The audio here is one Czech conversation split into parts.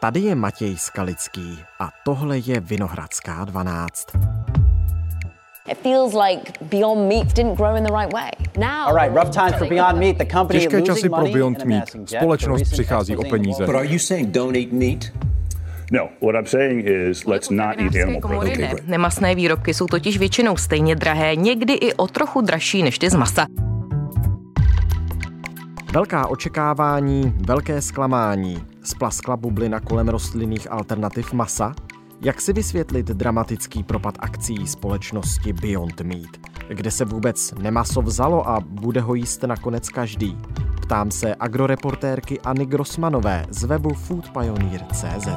Tady je Matěj Skalický a tohle je Vinohradská 12. It feels like Beyond Meat didn't grow in the right way. Now, All right, rough times for Beyond Meat. The company Těžké časy pro Beyond Meat. Společnost přichází o peníze. Wall But are you saying don't eat meat? No, what I'm saying is let's not eat animal komory protein. ne. Nemasné výrobky jsou totiž většinou stejně drahé, někdy i o trochu dražší než ty z masa. Velká očekávání, velké zklamání, splaskla bublina kolem rostlinných alternativ masa. Jak si vysvětlit dramatický propad akcí společnosti Beyond Meat? Kde se vůbec nemaso vzalo a bude ho jíst nakonec každý? Ptám se agroreportérky Anny Grossmanové z webu foodpioneer.cz.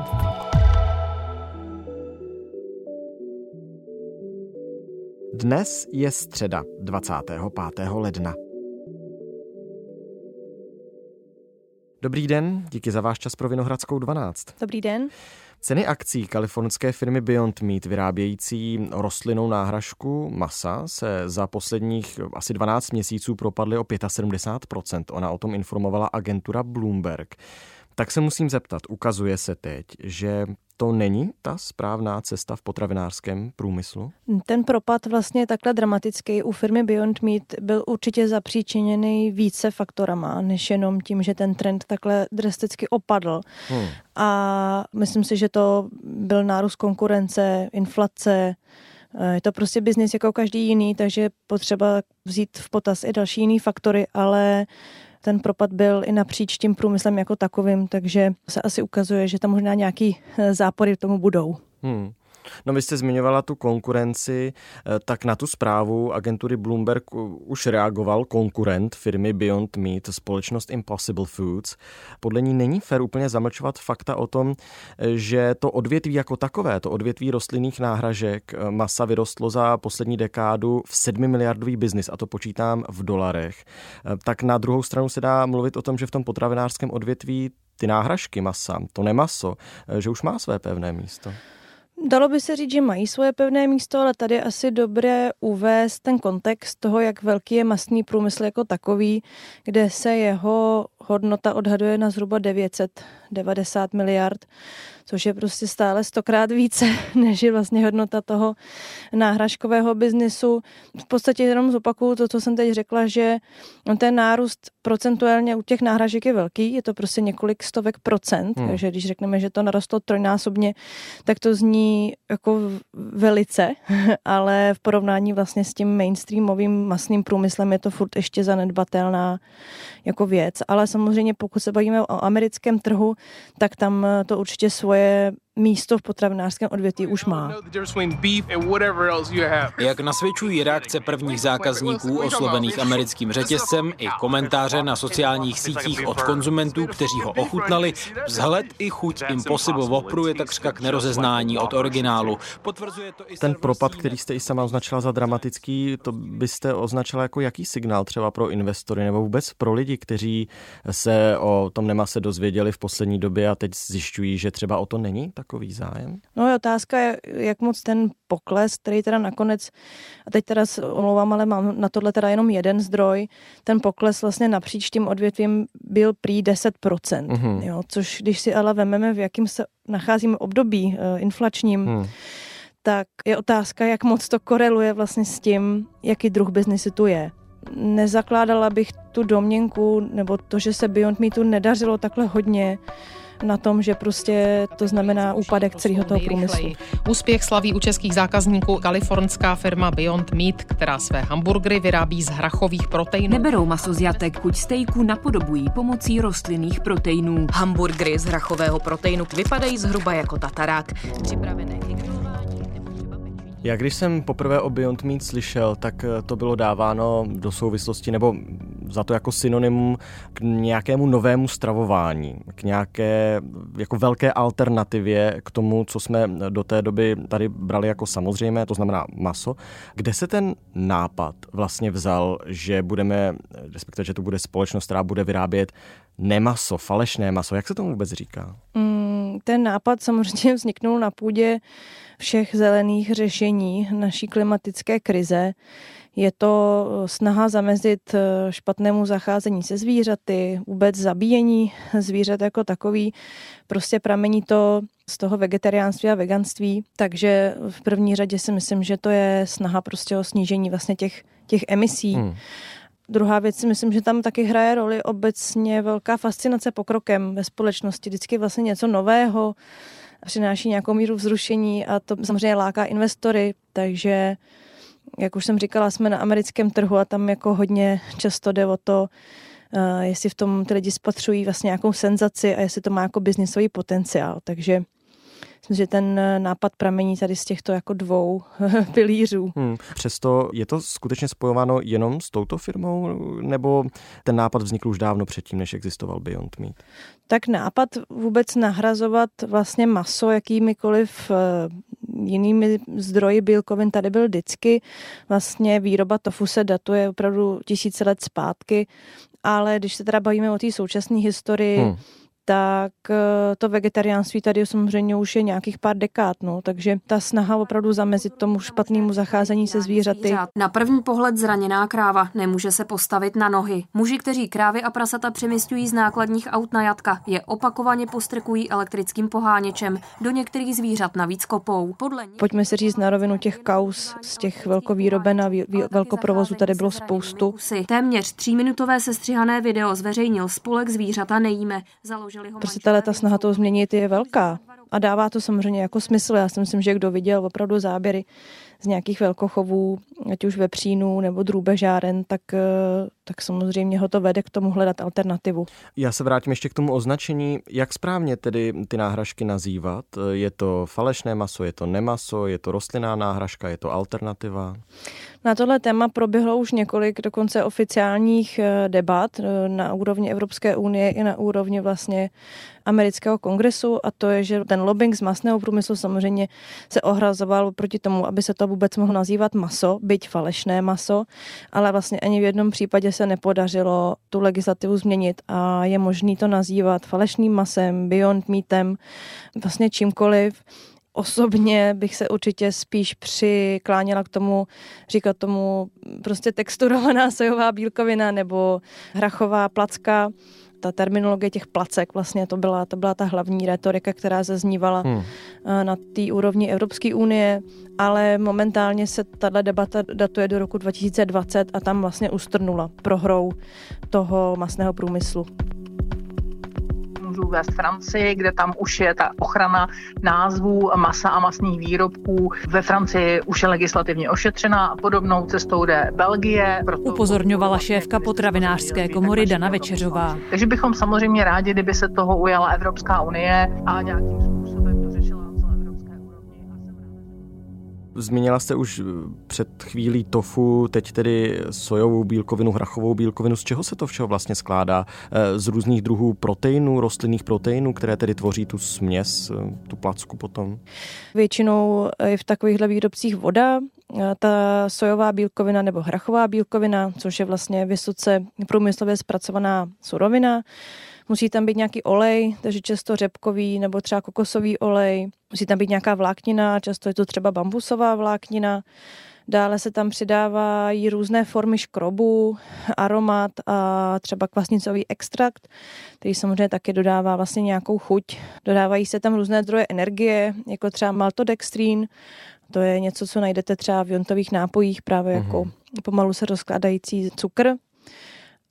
Dnes je středa 25. ledna. Dobrý den, díky za váš čas pro Vinohradskou 12. Dobrý den. Ceny akcí kalifornské firmy Beyond Meat vyrábějící rostlinnou náhražku masa se za posledních asi 12 měsíců propadly o 75%. Ona o tom informovala agentura Bloomberg. Tak se musím zeptat, ukazuje se teď, že to není ta správná cesta v potravinářském průmyslu? Ten propad vlastně takhle dramatický u firmy Beyond Meat byl určitě zapříčiněný více faktorama, než jenom tím, že ten trend takhle drasticky opadl. Hmm. A myslím si, že to byl nárůst konkurence, inflace, je to prostě biznis jako každý jiný, takže potřeba vzít v potaz i další jiný faktory, ale ten propad byl i napříč tím průmyslem jako takovým, takže se asi ukazuje, že tam možná nějaký zápory tomu budou. Hmm. No vy jste zmiňovala tu konkurenci, tak na tu zprávu agentury Bloomberg už reagoval konkurent firmy Beyond Meat, společnost Impossible Foods. Podle ní není fér úplně zamlčovat fakta o tom, že to odvětví jako takové, to odvětví rostlinných náhražek masa vyrostlo za poslední dekádu v 7 miliardový biznis, a to počítám v dolarech. Tak na druhou stranu se dá mluvit o tom, že v tom potravinářském odvětví ty náhražky masa, to nemaso, že už má své pevné místo. Dalo by se říct, že mají svoje pevné místo, ale tady je asi dobré uvést ten kontext toho, jak velký je masný průmysl jako takový, kde se jeho hodnota odhaduje na zhruba 990 miliard, což je prostě stále stokrát více, než je vlastně hodnota toho náhražkového biznisu. V podstatě jenom zopakuju to, co jsem teď řekla, že ten nárůst procentuálně u těch náhražek je velký, je to prostě několik stovek procent, hmm. takže když řekneme, že to narostlo trojnásobně, tak to zní jako velice, ale v porovnání vlastně s tím mainstreamovým masným průmyslem je to furt ještě zanedbatelná jako věc, ale samozřejmě pokud se bavíme o americkém trhu, tak tam to určitě svoje místo v potravinářském odvětví už má. Jak nasvědčují reakce prvních zákazníků oslovených americkým řetězcem i komentáře na sociálních sítích od konzumentů, kteří ho ochutnali, vzhled i chuť Impossible Whopperu je takřka k nerozeznání od originálu. Potvrzuje to i Ten propad, který jste i sama označila za dramatický, to byste označila jako jaký signál třeba pro investory nebo vůbec pro lidi, kteří se o tom nemase dozvěděli v poslední době a teď zjišťují, že třeba o to není takový zájem? No je otázka, jak moc ten pokles, který teda nakonec, a teď teda omlouvám, ale mám na tohle teda jenom jeden zdroj, ten pokles vlastně napříč tím odvětvím byl prý 10%, mm-hmm. jo, což když si ale vememe, v jakým se nacházíme období uh, inflačním, mm. tak je otázka, jak moc to koreluje vlastně s tím, jaký druh biznesu tu je nezakládala bych tu domněnku, nebo to, že se Beyond Meatu nedařilo takhle hodně, na tom, že prostě to znamená úpadek celého toho průmyslu. Úspěch slaví u českých zákazníků kalifornská firma Beyond Meat, která své hamburgery vyrábí z hrachových proteinů. Neberou maso z jatek, chuť stejku napodobují pomocí rostlinných proteinů. Hamburgery z hrachového proteinu vypadají zhruba jako tatarák. Připravené já když jsem poprvé o Beyond Meat slyšel, tak to bylo dáváno do souvislosti nebo za to jako synonymum k nějakému novému stravování, k nějaké jako velké alternativě k tomu, co jsme do té doby tady brali jako samozřejmé, to znamená maso. Kde se ten nápad vlastně vzal, že budeme, respektive, že to bude společnost, která bude vyrábět nemaso, falešné maso, jak se tomu vůbec říká? Mm, ten nápad samozřejmě vzniknul na půdě všech zelených řešení naší klimatické krize, Je to snaha zamezit špatnému zacházení se zvířaty, vůbec zabíjení zvířat jako takový. Prostě pramení to z toho vegetariánství a veganství, takže v první řadě si myslím, že to je snaha prostě o snížení vlastně těch, těch emisí. Hmm. Druhá věc si myslím, že tam taky hraje roli obecně velká fascinace pokrokem ve společnosti. Vždycky vlastně něco nového přináší nějakou míru vzrušení a to samozřejmě láká investory, takže jak už jsem říkala, jsme na americkém trhu a tam jako hodně často jde o to, eh, jestli v tom ty lidi spatřují vlastně nějakou senzaci a jestli to má jako biznisový potenciál. Takže Myslím, že ten eh, nápad pramení tady z těchto jako dvou pilířů. Hmm. Přesto je to skutečně spojováno jenom s touto firmou, nebo ten nápad vznikl už dávno předtím, než existoval Beyond Meat? Tak nápad vůbec nahrazovat vlastně maso jakýmikoliv eh, jinými zdroji bílkovin tady byl vždycky. Vlastně výroba tofu se datuje opravdu tisíce let zpátky, ale když se teda bavíme o té současné historii, hmm tak eh, to vegetariánství tady samozřejmě už je nějakých pár dekád, no, takže ta snaha opravdu zamezit tomu špatnému zacházení se zvířaty. Na první pohled zraněná kráva nemůže se postavit na nohy. Muži, kteří krávy a prasata přemysťují z nákladních aut na jatka, je opakovaně postrkují elektrickým poháněčem. Do některých zvířat navíc kopou. Podle nich... Pojďme si říct na rovinu těch kaus z těch velkovýroben a velkoprovozu tady bylo spoustu. Téměř tříminutové sestřihané video zveřejnil spolek zvířata nejíme. Založil Prostě ta ta snaha to změnit je velká a dává to samozřejmě jako smysl. Já si myslím, že kdo viděl opravdu záběry z nějakých velkochovů, ať už vepřínů nebo drůbežáren, tak, eh, tak samozřejmě ho to vede k tomu hledat alternativu. Já se vrátím ještě k tomu označení. Jak správně tedy ty náhražky nazývat? Je to falešné maso, je to nemaso, je to rostlinná náhražka, je to alternativa? Na tohle téma proběhlo už několik dokonce oficiálních eh, debat eh, na úrovni Evropské unie i na úrovni vlastně amerického kongresu a to je, že ten lobbying z masného průmyslu samozřejmě se ohrazoval proti tomu, aby se to vůbec mohlo nazývat maso, byť falešné maso, ale vlastně ani v jednom případě se nepodařilo tu legislativu změnit a je možný to nazývat falešným masem, beyond meatem, vlastně čímkoliv osobně bych se určitě spíš přikláněla k tomu, říkat tomu prostě texturovaná sojová bílkovina nebo hrachová placka. Ta terminologie těch placek, vlastně to byla, to byla ta hlavní retorika, která zaznívala hmm. Eh, na té úrovni Evropské unie, ale momentálně se tahle debata datuje do roku 2020 a tam vlastně ustrnula prohrou toho masného průmyslu můžu vést Francii, kde tam už je ta ochrana názvů masa a masných výrobků. Ve Francii už je legislativně ošetřena, podobnou cestou jde Belgie. Proto Upozorňovala šéfka potravinářské komory Dana Večeřová. Takže bychom samozřejmě rádi, kdyby se toho ujala Evropská unie a nějakým způsobem Zmínila jste už eh, před chvílí tofu, teď tedy sojovou bílkovinu, hrachovou bílkovinu. Z čeho se to všeho vlastně skládá? Eh, z různých druhů proteinů, rostlinných proteinů, které tedy tvoří tu směs, eh, tu placku potom? Většinou je v takovýchhle výrobcích voda, ta sojová bílkovina nebo hrachová bílkovina, což je vlastně vysoce průmyslově zpracovaná surovina. Musí tam být nějaký olej, takže často řepkový nebo třeba kokosový olej. Musí tam být nějaká vláknina, často je to třeba bambusová vláknina. Dále se tam přidávají různé formy škrobu, aromat a třeba kvasnicový extrakt, který samozřejmě taky dodává vlastně nějakou chuť. Dodávají se tam různé zdroje energie, jako třeba maltodextrin, to je něco, co najdete třeba v jontových nápojích, právě mm-hmm. jako pomalu se rozkládající cukr.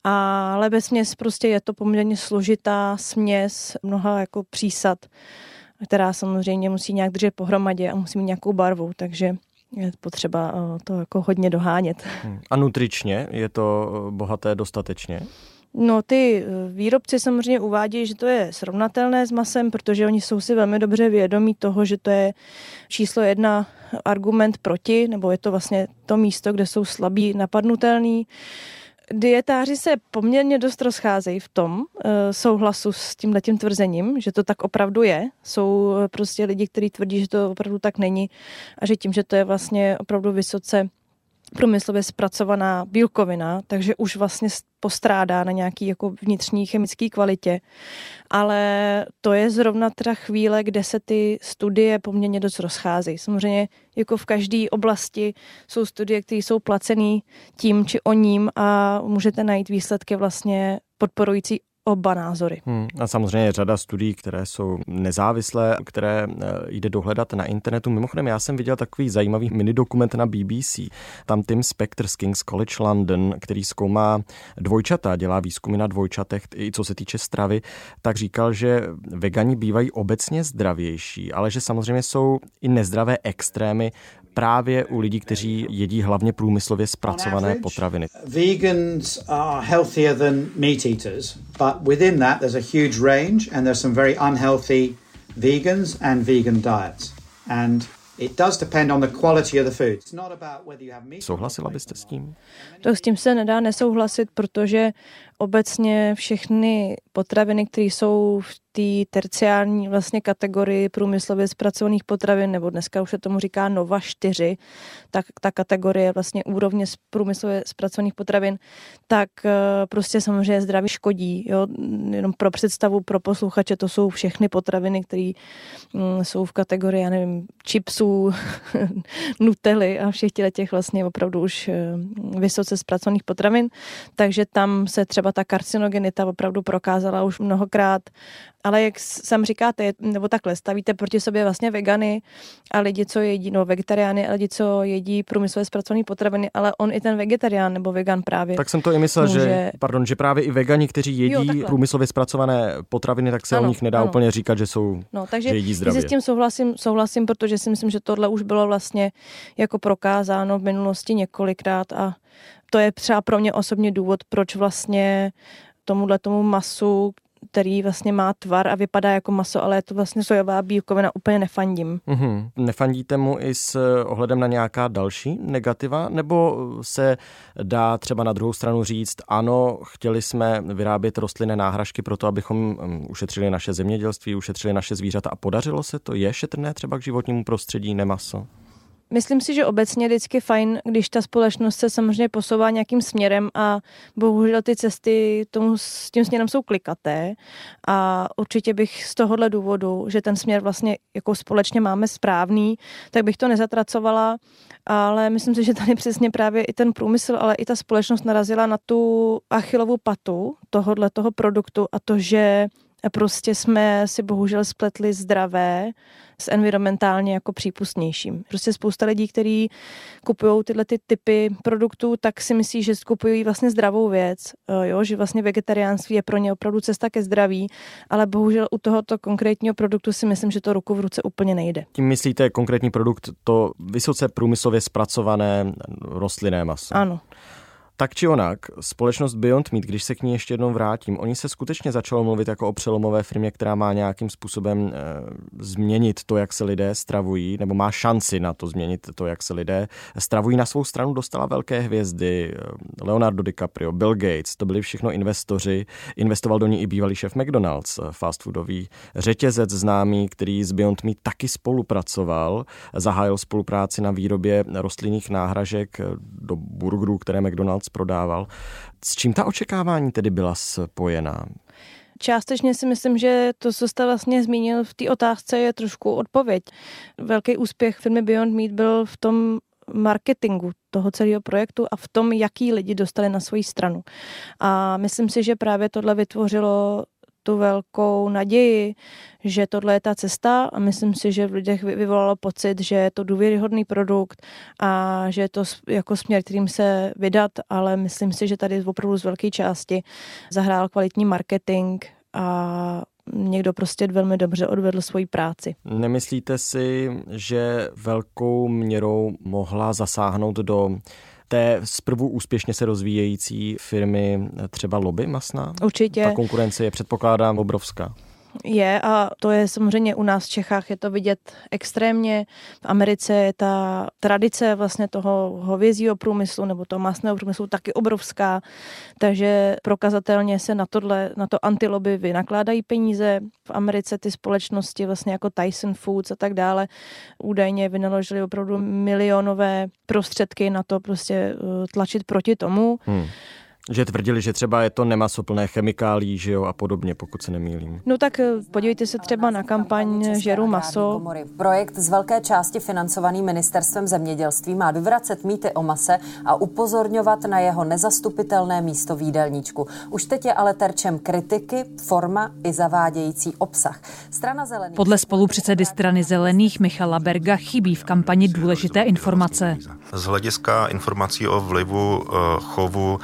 Ale ve směs prostě je to poměrně složitá směs mnoha jako přísad, která samozřejmě musí nějak držet pohromadě a musí mít nějakou barvu, takže je potřeba eh, to jako hodně dohánět. Hmm. A nutričně je to eh, bohaté dostatečně? No ty eh, výrobci samozřejmě uvádějí, že to je srovnatelné s masem, protože oni jsou si velmi dobře vědomí toho, že to je číslo jedna argument proti, nebo je to vlastně to místo, kde jsou slabí napadnutelný dietáři se poměrně dost rozcházejí v tom uh, souhlasu s tím letím tvrzením, že to tak opravdu je. Jsou uh, prostě lidi, kteří tvrdí, že to opravdu tak není a že tím, že to je vlastně opravdu vysoce průmyslově zpracovaná bílkovina, takže už vlastně postrádá na nějaký jako vnitřní chemické kvalitě. Ale to je zrovna teda chvíle, kde se ty studie poměrně dost rozcházejí. Samozřejmě jako v každé oblasti jsou studie, které jsou placené tím či o ním a můžete najít výsledky vlastně podporující oba názory. Hmm. A samozřejmě je řada studií, které jsou nezávislé, které eh, jde dohledat na internetu. Mimochodem, já jsem viděl takový zajímavý mini dokument na BBC. Tam Tim Spector z King's College London, který zkoumá dvojčata, dělá výzkumy na dvojčatech, i co se týče stravy, tak říkal, že vegani bývají obecně zdravější, ale že samozřejmě jsou i nezdravé extrémy právě u lidí, kteří jedí hlavně průmyslově zpracované potraviny. Vegans are healthier than meat eaters, but within that there's a huge range and there's some very unhealthy vegans and vegan diets. And Souhlasila byste s tím? To s tím se nedá nesouhlasit, protože obecně všechny potraviny, které jsou v té terciální vlastně kategorii průmyslově zpracovaných potravin, nebo dneska už se tomu říká Nova 4, tak ta kategorie vlastně úrovně průmyslově zpracovaných potravin, tak eh, prostě samozřejmě zdraví škodí. Jo? Jenom pro představu, pro posluchače, to jsou všechny potraviny, které mm, jsou v kategorii, já nevím, chipsů, nutely a všech těch vlastně opravdu už eh, vysoce zpracovaných potravin. Takže tam se třeba ta karcinogenita opravdu prokázala už mnohokrát ale jak sam říkáte, nebo takhle, stavíte proti sobě vlastně vegany a lidi, co jedí, no vegetariány a lidi, co jedí průmyslově zpracované potraviny, ale on i ten vegetarián nebo vegan právě. Tak jsem to i myslel, může... že, pardon, že právě i vegani, kteří jedí jo, průmyslově zpracované potraviny, tak se ano, o nich nedá ano. úplně říkat, že jsou, no, takže že jedí zdravě. s tím souhlasím, souhlasím, protože si myslím, že tohle už bylo vlastně jako prokázáno v minulosti několikrát a to je třeba pro mě osobně důvod, proč vlastně tomuhle tomu masu, který vlastně má tvar a vypadá jako maso, ale je to vlastně sojová bílkovina, úplně nefandím. Mm-hmm. Nefandíte mu i s ohledem na nějaká další negativa? Nebo se dá třeba na druhou stranu říct, ano, chtěli jsme vyrábět rostlinné náhražky pro to, abychom mm, ušetřili naše zemědělství, ušetřili naše zvířata a podařilo se to? Je šetrné třeba k životnímu prostředí nemaso? Myslím si, že obecně je vždycky fajn, když ta společnost se samozřejmě posouvá nějakým směrem a bohužel ty cesty tomu, s tím směrem jsou klikaté. A určitě bych z tohohle důvodu, že ten směr vlastně jako společně máme správný, tak bych to nezatracovala, ale myslím si, že tady přesně právě i ten průmysl, ale i ta společnost narazila na tu achilovou patu tohohle toho produktu a to, že prostě jsme si bohužel spletli zdravé s environmentálně jako přípustnějším. Prostě spousta lidí, kteří kupují tyhle ty typy produktů, tak si myslí, že kupují vlastně zdravou věc, eh, jo, že vlastně vegetariánství je pro ně opravdu cesta ke zdraví, ale bohužel u tohoto konkrétního produktu si myslím, že to ruku v ruce úplně nejde. Tím myslíte konkrétní produkt, to vysoce průmyslově zpracované rostlinné maso? Ano. Tak či onak, společnost Beyond Meat, když se k ní ještě jednou vrátím, oni se skutečně začalo mluvit jako o přelomové firmě, která má nějakým způsobem e, změnit to, jak se lidé stravují, nebo má šanci na to změnit to, jak se lidé stravují. Na svou stranu dostala velké hvězdy, eh, Leonardo DiCaprio, Bill Gates, to byli všechno investoři. Investoval do ní i bývalý šéf McDonald's, eh, fast foodový řetězec známý, který s Beyond Meat taky spolupracoval, zahájil spolupráci na výrobě rostlinných náhražek do burgerů, které McDonald's prodával. S čím ta očekávání tedy byla spojená? Částečně si myslím, že to, co jste vlastně zmínil v té otázce, je trošku odpověď. Velký úspěch firmy Beyond Meat byl v tom marketingu toho celého projektu a v tom, jaký lidi dostali na svoji stranu. A myslím si, že právě tohle vytvořilo tu velkou naději, že tohle je ta cesta a myslím si, že v lidech vyvolalo pocit, že je to důvěryhodný produkt a že je to jako směr, kterým se vydat, ale myslím si, že tady opravdu z velké části zahrál kvalitní marketing a někdo prostě velmi dobře odvedl svoji práci. Nemyslíte si, že velkou měrou mohla zasáhnout do té zprvu úspěšně se rozvíjející firmy třeba lobby masná? Určitě. Ta konkurence je předpokládám obrovská. Je a to je samozřejmě u nás v Čechách je to vidět extrémně. V Americe je ta tradice vlastně toho hovězího průmyslu nebo toho masného průmyslu taky obrovská, takže prokazatelně se na tohle, na to antiloby vynakládají peníze. V Americe ty společnosti vlastně jako Tyson Foods a tak dále údajně vynaložili opravdu milionové prostředky na to prostě eh, tlačit proti tomu. Hmm. Že tvrdili, že třeba je to nemasoplné chemikálí, že jo, a podobně, pokud se nemýlím. No tak eh, podívejte se třeba na kampaň Žeru maso. Projekt z velké části financovaný ministerstvem zemědělství má vyvracet mýty o mase a upozorňovat na jeho nezastupitelné místo v jídelníčku. Už teď je ale terčem kritiky, forma i zavádějící obsah. Strana zelených... Podle spolupředsedy strany zelených Michala Berga chybí v kampani důležité informace. Z hlediska informací o vlivu eh, chovu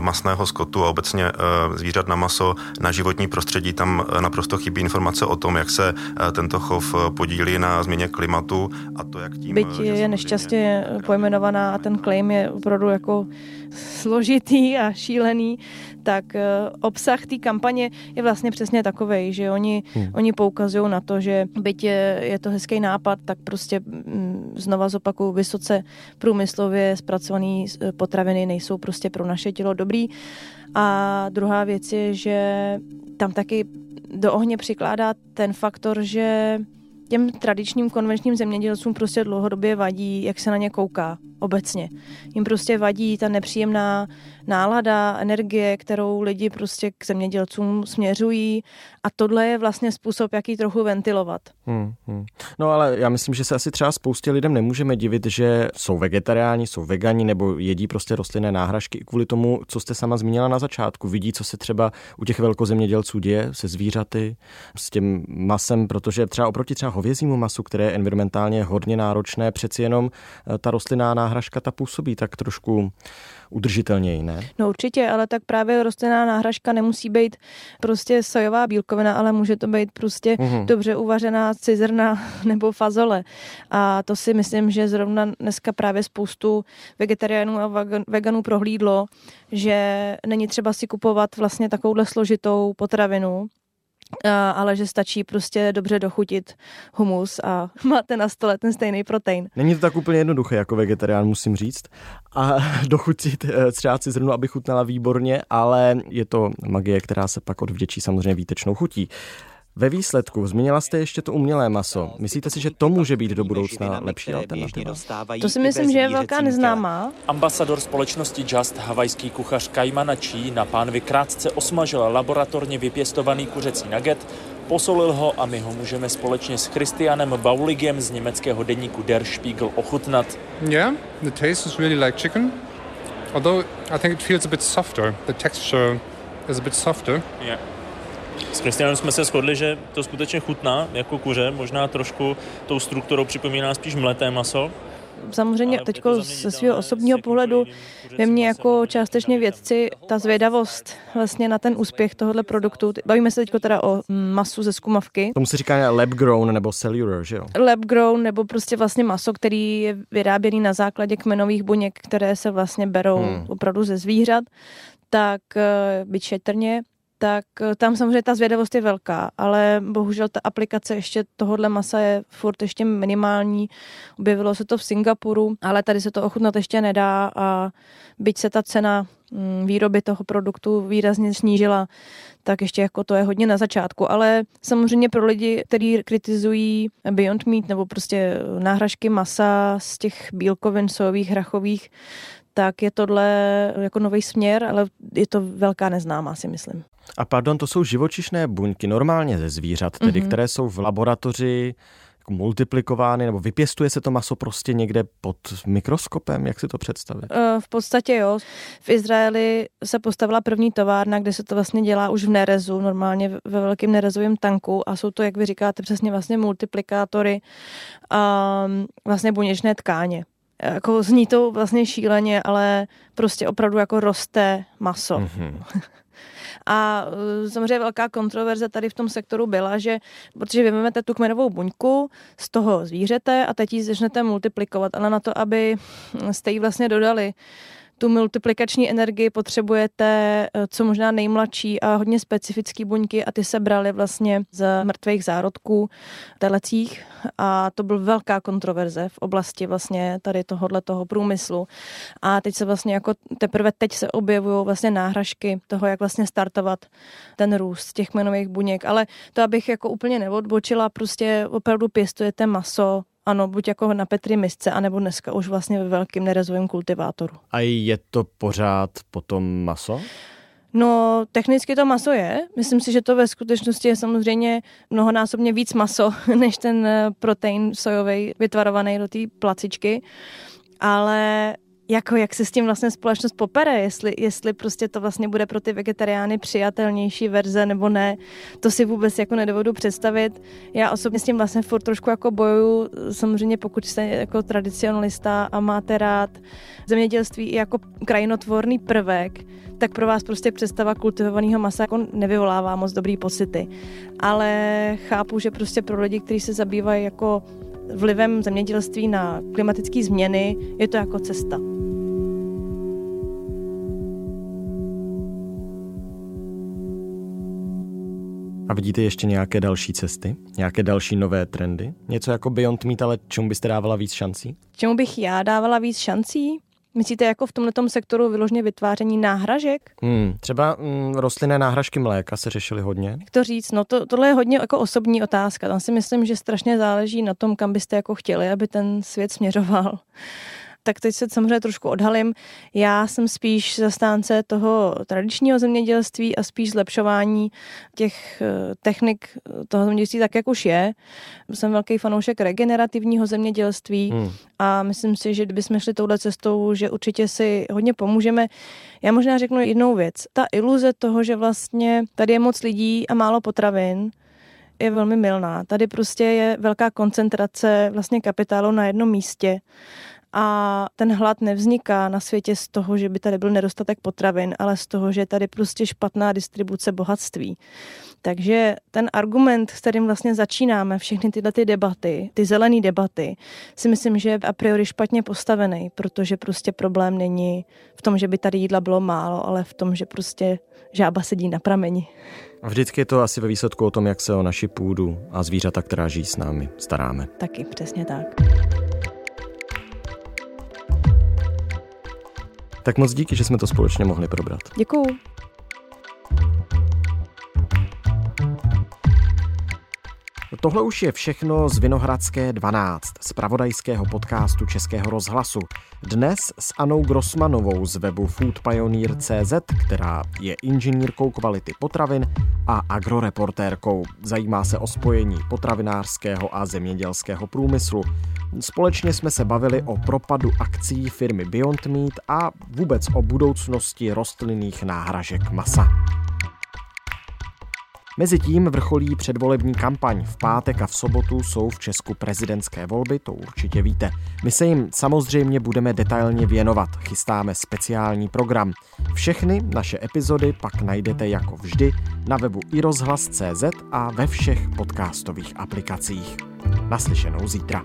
masného skotu a obecně eh, zvířat na maso na životní prostředí. Tam eh, naprosto chybí informace o tom, jak se tento chov podílí na změně klimatu a to, jak tím... Byť je nešťastně pojmenovaná a ten claim je opravdu jako složitý a šílený, tak eh, obsah té kampaně je vlastně přesně takový, že oni, hmm. oni poukazují na to, že byť je, je to hezký nápad, tak prostě mm, znova zopakuju, vysoce průmyslově zpracované eh, potraviny nejsou prostě pro naše tělo dobrý. A druhá věc je, že tam taky do ohně přikládá ten faktor, že těm tradičním konvenčním zemědělcům prostě dlouhodobě vadí, jak se na ně kouká obecně. Jim prostě vadí ta nepříjemná nálada, energie, kterou lidi prostě k zemědělcům směřují a tohle je vlastně způsob, jaký trochu ventilovat. Hmm, hmm. No ale já myslím, že se asi třeba spoustě lidem nemůžeme divit, že jsou vegetariáni, jsou vegani nebo jedí prostě rostlinné náhražky i kvůli tomu, co jste sama zmínila na začátku. Vidí, co se třeba u těch velkozemědělců děje se zvířaty, s tím masem, protože třeba oproti třeba hovězímu masu, které je environmentálně hodně náročné, přeci jenom eh, ta rostlinná náhražka ta působí tak trošku udržitelněji, ne? No určitě, ale tak právě rostlinná náhražka nemusí být prostě sojová bílkovina, ale může to být prostě uhum. dobře uvařená cizrna nebo fazole. A to si myslím, že zrovna dneska právě spoustu vegetariánů a veganů prohlídlo, že není třeba si kupovat vlastně takovouhle složitou potravinu, ale že stačí prostě dobře dochutit humus a máte na stole ten stejný protein. Není to tak úplně jednoduché jako vegetarián, musím říct. A dochutit eh, třeba cizrnu, aby chutnala výborně, ale je to magie, která se pak odvděčí samozřejmě výtečnou chutí. Ve výsledku zmínila jste ještě to umělé maso. Myslíte si, že to může být do budoucna lepší alternativa? To si myslím, že je velká neznámá. Ambasador společnosti Just, havajský kuchař Kajmana Čí, na pánvi krátce osmažil laboratorně vypěstovaný kuřecí nugget, posolil ho a my ho můžeme společně s Christianem Bauligem z německého deníku Der Spiegel ochutnat. Yeah, the taste is really like chicken. Although I think it feels a bit softer. The texture is a bit softer. Yeah. S Kristianem jsme se shodli, že to skutečně chutná jako kuře, možná trošku tou strukturou připomíná spíš mleté maso. Samozřejmě teď ze svého osobního pohledu ve mně jako částečně vědci ta zvědavost vlastně na ten úspěch tohohle produktu. Bavíme se teď teda o masu ze skumavky. Tomu se říká lab grown nebo cellular, že jo? Lab grown nebo prostě vlastně maso, který je vyráběný na základě kmenových buněk, které se vlastně berou hmm. opravdu ze zvířat tak eh, byť šetrně, tak eh, tam samozřejmě ta zvědavost je velká, ale bohužel ta aplikace ještě tohohle masa je furt ještě minimální. Objevilo se to v Singapuru, ale tady se to ochutnat ještě nedá a byť se ta cena mm, výroby toho produktu výrazně snížila, tak ještě jako to je hodně na začátku. Ale samozřejmě pro lidi, kteří kritizují Beyond Meat nebo prostě náhražky masa z těch bílkovin sojových, hrachových, tak je tohle jako nový směr, ale je to velká neznámá, si myslím. A pardon, to jsou živočišné buňky normálně ze zvířat, tedy mm-hmm. které jsou v laboratoři jako multiplikovány, nebo vypěstuje se to maso prostě někde pod mikroskopem, jak si to představit? Eh, v podstatě jo. V Izraeli se postavila první továrna, kde se to vlastně dělá už v nerezu, normálně ve velkém nerezovém tanku a jsou to, jak vy říkáte, přesně vlastně multiplikátory a vlastně buněčné tkáně jako zní to vlastně šíleně, ale prostě opravdu jako roste maso. Mm-hmm. A e, samozřejmě velká kontroverze tady v tom sektoru byla, že protože vyjmete tu kmenovou buňku z toho zvířete a teď ji začnete multiplikovat, ale na to, aby jste jí vlastně dodali tu multiplikační energii potřebujete eh, co možná nejmladší a hodně specifické buňky a ty se braly vlastně z mrtvých zárodků telecích a to byl velká kontroverze v oblasti vlastně tady tohohle toho průmyslu. A teď se vlastně jako teprve teď se objevují vlastně náhražky toho, jak vlastně startovat ten růst těch kmenových buněk. Ale to, abych jako úplně neodbočila, prostě opravdu pěstujete maso, ano, buď jako na Petri misce, anebo dneska už vlastně ve velkým nerezovém kultivátoru. A je to pořád potom maso? No, technicky to maso je. Myslím si, že to ve skutečnosti je samozřejmě mnohonásobně víc maso, než ten eh, protein sojový vytvarovaný do té placičky. Ale jako jak se s tím vlastně společnost popere, jestli, jestli prostě to vlastně bude pro ty vegetariány přijatelnější verze nebo ne, to si vůbec jako nedovedu představit. Já osobně s tím vlastně furt trošku jako bojuju, samozřejmě pokud jste jako tradicionalista a máte rád zemědělství i jako krajinotvorný prvek, tak pro vás prostě představa kultivovaného masa jako nevyvolává moc dobrý pocity. Ale chápu, že prostě pro lidi, kteří se zabývají jako vlivem zemědělství na klimatické změny, je to jako cesta. A vidíte ještě nějaké další cesty? Nějaké další nové trendy? Něco jako Beyond Meat, ale čemu byste dávala víc šancí? Čemu bych já dávala víc šancí? Myslíte jako v tomto sektoru vyloženě vytváření náhražek? Hmm, třeba mm, rostlinné náhražky mléka se řešily hodně. Jak to říct? No to, tohle je hodně jako osobní otázka. Tam si myslím, že strašně záleží na tom, kam byste jako chtěli, aby ten svět směřoval tak teď se samozřejmě trošku odhalím. Já jsem spíš zastánce toho tradičního zemědělství a spíš zlepšování těch eh, technik toho zemědělství tak, jak už je. Jsem velký fanoušek regenerativního zemědělství hmm. a myslím si, že kdybychom šli touhle cestou, že určitě si hodně pomůžeme. Já možná řeknu jednou věc. Ta iluze toho, že vlastně tady je moc lidí a málo potravin, je velmi milná. Tady prostě je velká koncentrace vlastně kapitálu na jednom místě a ten hlad nevzniká na světě z toho, že by tady byl nedostatek potravin, ale z toho, že je tady prostě špatná distribuce bohatství. Takže ten argument, s kterým vlastně začínáme všechny tyhle ty debaty, ty zelené debaty, si myslím, že je a priori špatně postavený, protože prostě problém není v tom, že by tady jídla bylo málo, ale v tom, že prostě žába sedí na prameni. A vždycky je to asi ve výsledku o tom, jak se o naši půdu a zvířata, která žijí s námi, staráme. Taky, přesně tak. Tak moc díky, že jsme to společně mohli probrat. Děkuju. Tohle už je všechno z Vinohradské 12, z pravodajského podcastu Českého rozhlasu. Dnes s Anou Grossmanovou z webu foodpioneer.cz, která je inženýrkou kvality potravin a agroreportérkou. Zajímá se o spojení potravinářského a zemědělského průmyslu. Společně jsme se bavili o propadu akcí firmy Beyond Meat a vůbec o budoucnosti rostlinných náhražek masa. Mezitím vrcholí předvolební kampaň. V pátek a v sobotu jsou v Česku prezidentské volby, to určitě víte. My se jim samozřejmě budeme detailně věnovat. Chystáme speciální program. Všechny naše epizody pak najdete jako vždy na webu iRozhlas.cz a ve všech podcastových aplikacích. Naslyšenou zítra.